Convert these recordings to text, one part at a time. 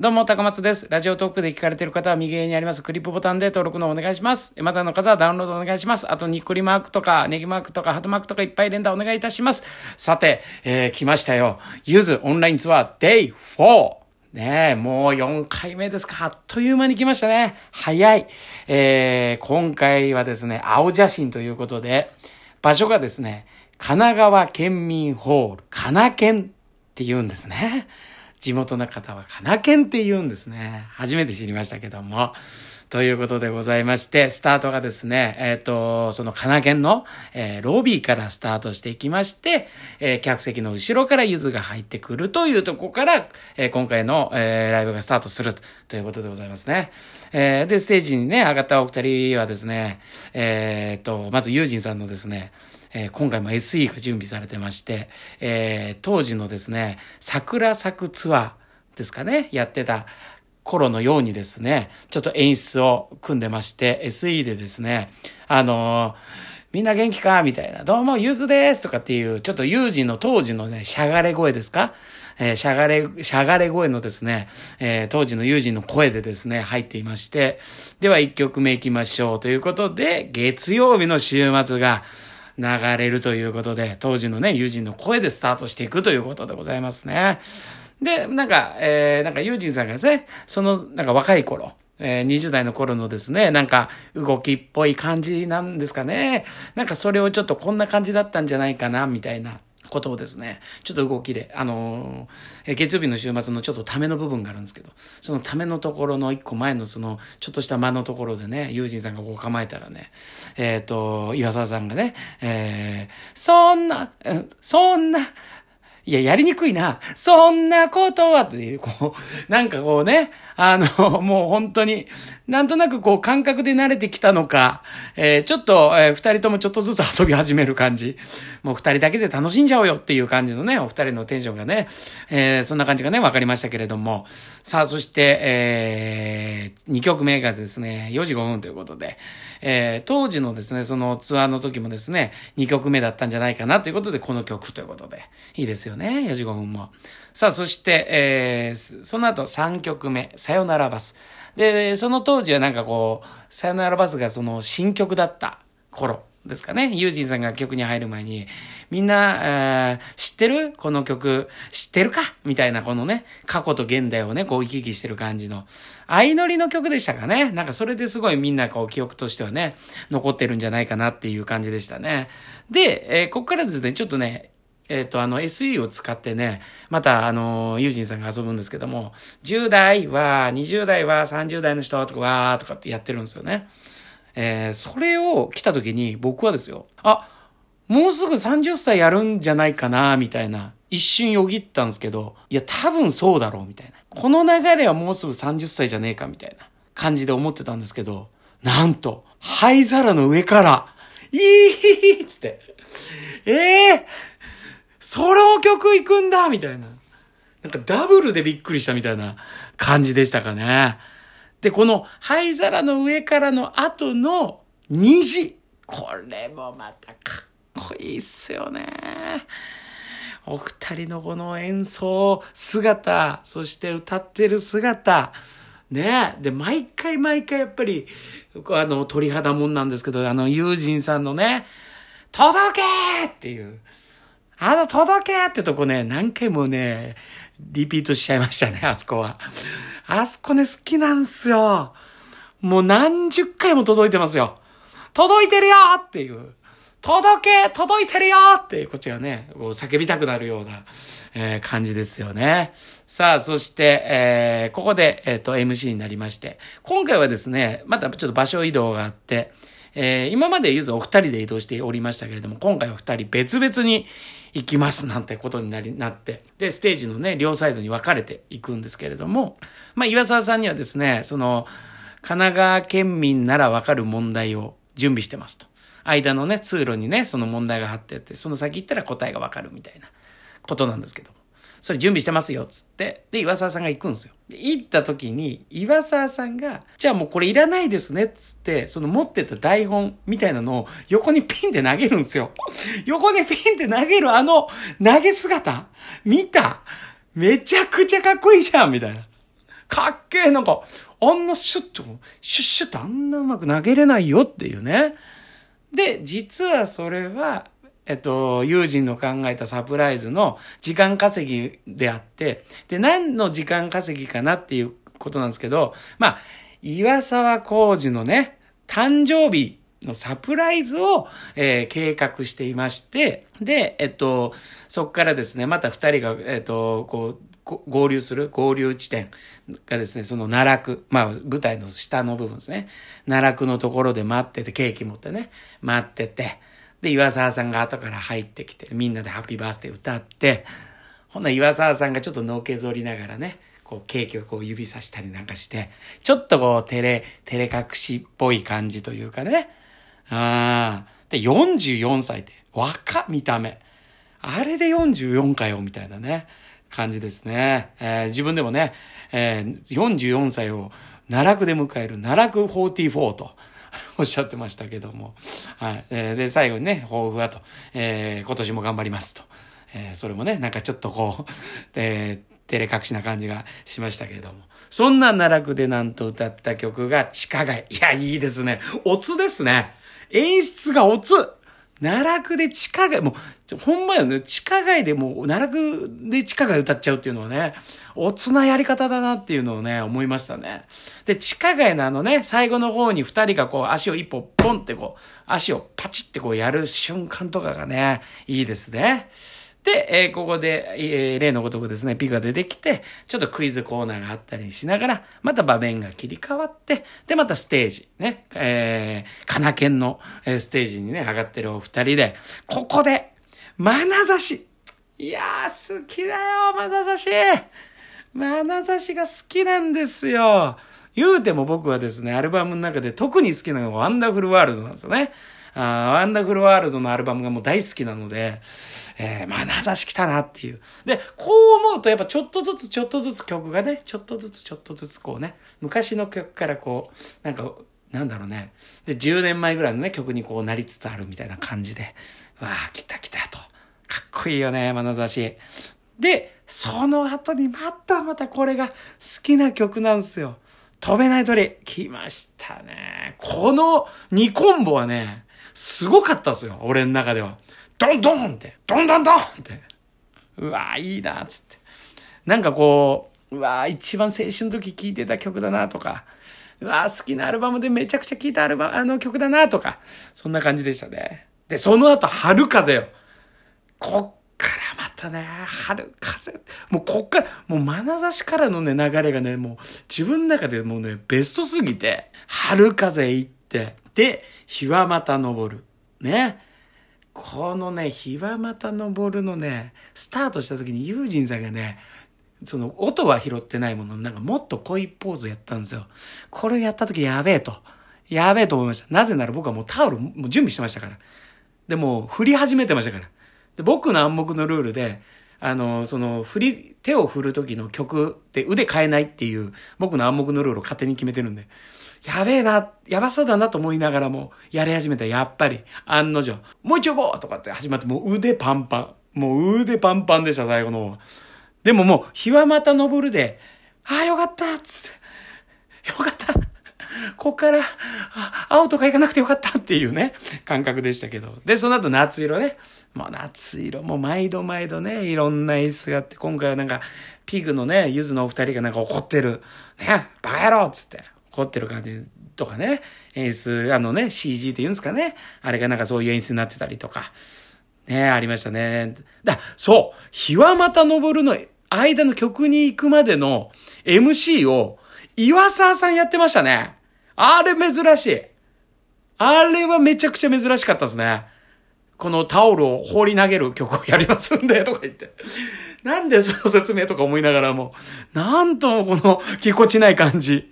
どうも、高松です。ラジオトークで聞かれている方は右上にありますクリップボタンで登録のお願いします。またの方はダウンロードお願いします。あと、にっこりマークとか、ネギマークとか、ハートマークとかいっぱい連打お願いいたします。さて、えー、来ましたよ。ゆずオンラインツアー Day4! ねえ、もう4回目ですか。あっという間に来ましたね。早い。えー、今回はですね、青写真ということで、場所がですね、神奈川県民ホール、かな県って言うんですね。地元の方はかな県って言うんですね。初めて知りましたけども。ということでございまして、スタートがですね、えっ、ー、と、そのかな県の、えー、ロビーからスタートしていきまして、えー、客席の後ろからゆずが入ってくるというとこから、え今回の、えライブがスタートするということでございますね。えで、ステージにね、上がったお二人はですね、えっと、まずユージンさんのですね、えー、今回も SE が準備されてまして、えー、当時のですね、桜咲くツアーですかね、やってた頃のようにですね、ちょっと演出を組んでまして、SE でですね、あのーみんな元気かみたいな。どうも、ゆずですとかっていう、ちょっと友人の当時のね、しゃがれ声ですかえー、しゃがれ、しゃがれ声のですね、えー、当時の友人の声でですね、入っていまして、では一曲目行きましょうということで、月曜日の週末が、流れるということで、当時のね、友人の声でスタートしていくということでございますね。で、なんか、えー、なんか友人さんがですね、その、なんか若い頃、えー、20代の頃のですね、なんか動きっぽい感じなんですかね。なんかそれをちょっとこんな感じだったんじゃないかな、みたいなことをですね、ちょっと動きで、あのー、月曜日の週末のちょっとための部分があるんですけど、そのためのところの一個前のその、ちょっとした間のところでね、友人さんがこう構えたらね、えっ、ー、と、岩沢さんがね、えー、そんな、そんな、いや、やりにくいな。そんなことは、という、こう、なんかこうね、あの、もう本当に、なんとなくこう感覚で慣れてきたのか、えー、ちょっと、えー、二人ともちょっとずつ遊び始める感じ。もう二人だけで楽しんじゃおうよっていう感じのね、お二人のテンションがね、えー、そんな感じがね、わかりましたけれども。さあ、そして、えー、2曲目がですね、4時5分ということで、えー、当時のですね、そのツアーの時もですね、2曲目だったんじゃないかなということで、この曲ということで、いいですよね、4時5分も。さあ、そして、えー、その後3曲目、さよならバス。で、その当時はなんかこう、さよならバスがその新曲だった頃ですかね。ユージンさんが曲に入る前に、みんな、えー、知ってる？この曲、知ってるか？みたいなこのね、過去と現代をね、こう行き来してる感じの、相乗りの曲でしたかね。なんかそれですごいみんなこう記憶としてはね、残ってるんじゃないかなっていう感じでしたね。で、えー、ここからですね、ちょっとね、えっ、ー、と、あの SE を使ってね、また、あの、ユージンさんが遊ぶんですけども、10代は、20代は、30代の人とか、わーとかってやってるんですよね。えー、それを来た時に僕はですよ、あ、もうすぐ30歳やるんじゃないかな、みたいな、一瞬よぎったんですけど、いや、多分そうだろう、みたいな。この流れはもうすぐ30歳じゃねえか、みたいな感じで思ってたんですけど、なんと、灰皿の上から、いいっつって、ええーソロ曲行くんだみたいな。なんかダブルでびっくりしたみたいな感じでしたかね。で、この灰皿の上からの後の虹。これもまたかっこいいっすよね。お二人のこの演奏姿、そして歌ってる姿、ねで、毎回毎回やっぱり、あの、鳥肌もんなんですけど、あの、友人さんのね、届けっていう、あの、届けってとこね、何回もね、リピートしちゃいましたね、あそこは。あそこね、好きなんすよ。もう何十回も届いてますよ。届いてるよっていう。届け届いてるよって、こっちがね、こう叫びたくなるような、えー、感じですよね。さあ、そして、えー、ここで、えっ、ー、と、MC になりまして、今回はですね、またちょっと場所移動があって、えー、今までゆずお二人で移動しておりましたけれども、今回は二人別々に行きますなんてことになり、なって、で、ステージのね、両サイドに分かれていくんですけれども、まあ、岩沢さんにはですね、その、神奈川県民なら分かる問題を準備してますと。間のね、通路にね、その問題が貼ってあって、その先行ったら答えが分かるみたいなことなんですけど。それ準備してますよ、つって。で、岩沢さんが行くんですよ。で、行った時に、岩沢さんが、じゃあもうこれいらないですね、つって、その持ってた台本みたいなのを横にピンって投げるんですよ。横にピンって投げるあの投げ姿見ためちゃくちゃかっこいいじゃんみたいな。かっけえなんか、あんなシュッと、シュッシュッとあんなうまく投げれないよっていうね。で、実はそれは、えっと、友人の考えたサプライズの時間稼ぎであって、で、何の時間稼ぎかなっていうことなんですけど、まあ、岩沢浩二のね、誕生日のサプライズを、えー、計画していまして、で、えっと、そこからですね、また二人が、えっと、こう、合流する合流地点がですね、その奈落、まあ舞台の下の部分ですね。奈落のところで待ってて、ケーキ持ってね、待ってて、で、岩沢さんが後から入ってきて、みんなでハッピーバースデー歌って、ほな岩沢さんがちょっとのけぞりながらね、こうケーキをこう指さしたりなんかして、ちょっとこう照れ、照れ隠しっぽい感じというかね。ああ。で、44歳って、若見た目。あれで44かよ、みたいなね、感じですね。えー、自分でもね、えー、44歳を奈落で迎える奈落44と。おっしゃってましたけども。はい。えー、で、最後にね、抱負はと、えー、今年も頑張りますと。えー、それもね、なんかちょっとこう、えー、照れ隠しな感じがしましたけれども。そんな奈落でなんと歌った曲が地下街。いや、いいですね。オツですね。演出がオツ奈落で地下街、もう、ほんまよね、地下街でもう、奈落で地下街歌っちゃうっていうのはね、おつなやり方だなっていうのをね、思いましたね。で、地下街のあのね、最後の方に二人がこう、足を一歩ポンってこう、足をパチってこうやる瞬間とかがね、いいですね。で、えー、ここで、えー、例のごとくですね、ピが出てきて、ちょっとクイズコーナーがあったりしながら、また場面が切り替わって、で、またステージ、ね、えー、かなけんの、ステージにね、上がってるお二人で、ここで、まなざしいやー、好きだよ、まなざしまなざしが好きなんですよ。言うても僕はですね、アルバムの中で特に好きなのが WONDERFUL WORLD なんですよね。あ WONDERFUL WORLD のアルバムがもう大好きなので、えー、まあ、名指し来たなっていう。で、こう思うとやっぱちょっとずつちょっとずつ曲がね、ちょっとずつちょっとずつこうね、昔の曲からこう、なんか、なんだろうね。で、10年前ぐらいのね、曲にこうなりつつあるみたいな感じで、わあ、来た来たと。かっこいいよね、眼差し。で、その後にまたまたこれが好きな曲なんですよ。飛べない鳥。来ましたね。この2コンボはね、すごかったっすよ、俺の中では。ドンドンって、ドンドンドンって。うわいいな、つって。なんかこう、うわ一番青春の時聴いてた曲だな、とか。うわ好きなアルバムでめちゃくちゃ聴いたアルバム、あの曲だな、とか。そんな感じでしたね。で、その後、春風よ。こっからまたね、春風。もうこっから、もう眼差しからのね、流れがね、もう自分の中でもうね、ベストすぎて、春風行って、日はまた昇る。ね。このね、日はまた昇るのね、スタートした時にユージンさんがね、その音は拾ってないものの、なんかもっと濃いポーズやったんですよ。これやった時やべえと。やべえと思いました。なぜなら僕はもうタオルも準備してましたから。でも振り始めてましたから。で僕の暗黙のルールで、あの、その、振り、手を振る時の曲って腕変えないっていう、僕の暗黙のルールを勝手に決めてるんで。やべえな、やばそうだなと思いながらも、やり始めたやっぱり、案の定、もう一応こうとかって始まって、もう腕パンパン。もう腕パンパンでした、最後の。でももう、日はまた昇るで、ああ、よかったっつって。よかったこっから、あ、青とか行かなくてよかったっていうね、感覚でしたけど。で、その後夏色ね。もう夏色、もう毎度毎度ね、いろんな演出があって、今回はなんか、ピグのね、ゆずのお二人がなんか怒ってる。ね、バカ野郎っつって。凝ってる感じとかね、演出、あのね、CG って言うんですかね。あれがなんかそういう演出になってたりとか。ね、ありましたね。だ、そう、日はまた昇るの間の曲に行くまでの MC を岩沢さんやってましたね。あれ珍しい。あれはめちゃくちゃ珍しかったですね。このタオルを放り投げる曲をやりますんで、とか言って。なんでその説明とか思いながらも、なんともこのぎこちない感じ。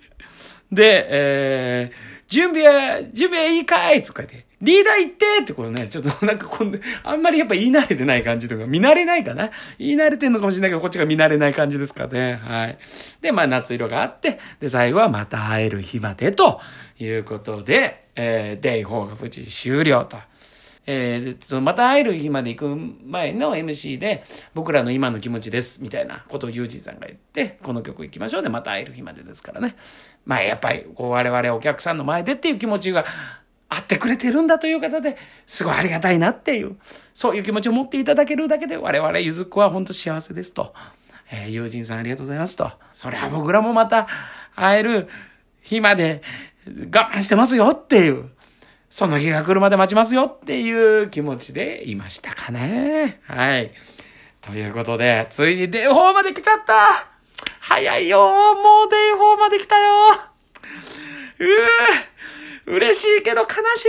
で、えー、準備は、準備はいいかいとか言って、リーダー行ってってこれね、ちょっと なんかこんで、あんまりやっぱ言い慣れてない感じとか、見慣れないかな言い慣れてんのかもしれないけど、こっちが見慣れない感じですかね。はい。で、まあ夏色があって、で、最後はまた会える日までということで、えー、デイ4が無事終了と。えー、そのまた会える日まで行く前の MC で、僕らの今の気持ちです、みたいなことをユージさんが言って、この曲行きましょうで、また会える日までですからね。まあ、やっぱり、こう、我々お客さんの前でっていう気持ちがあってくれてるんだという方で、すごいありがたいなっていう、そういう気持ちを持っていただけるだけで、我々ゆずっ子は本当幸せですと。えー、友人さんありがとうございますと。それは僕らもまた会える日まで我慢してますよっていう。その日が来るまで待ちますよっていう気持ちでいましたかね。はい。ということで、ついにデイホーまで来ちゃった早いよもうデイホーまで来たようぅ嬉しいけど悲しい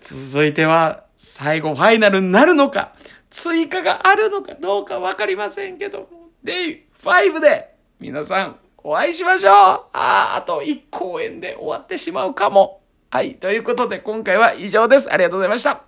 続いては、最後ファイナルになるのか、追加があるのかどうかわかりませんけど、デイ5で皆さんお会いしましょうああ、あと1公演で終わってしまうかも。はい。ということで、今回は以上です。ありがとうございました。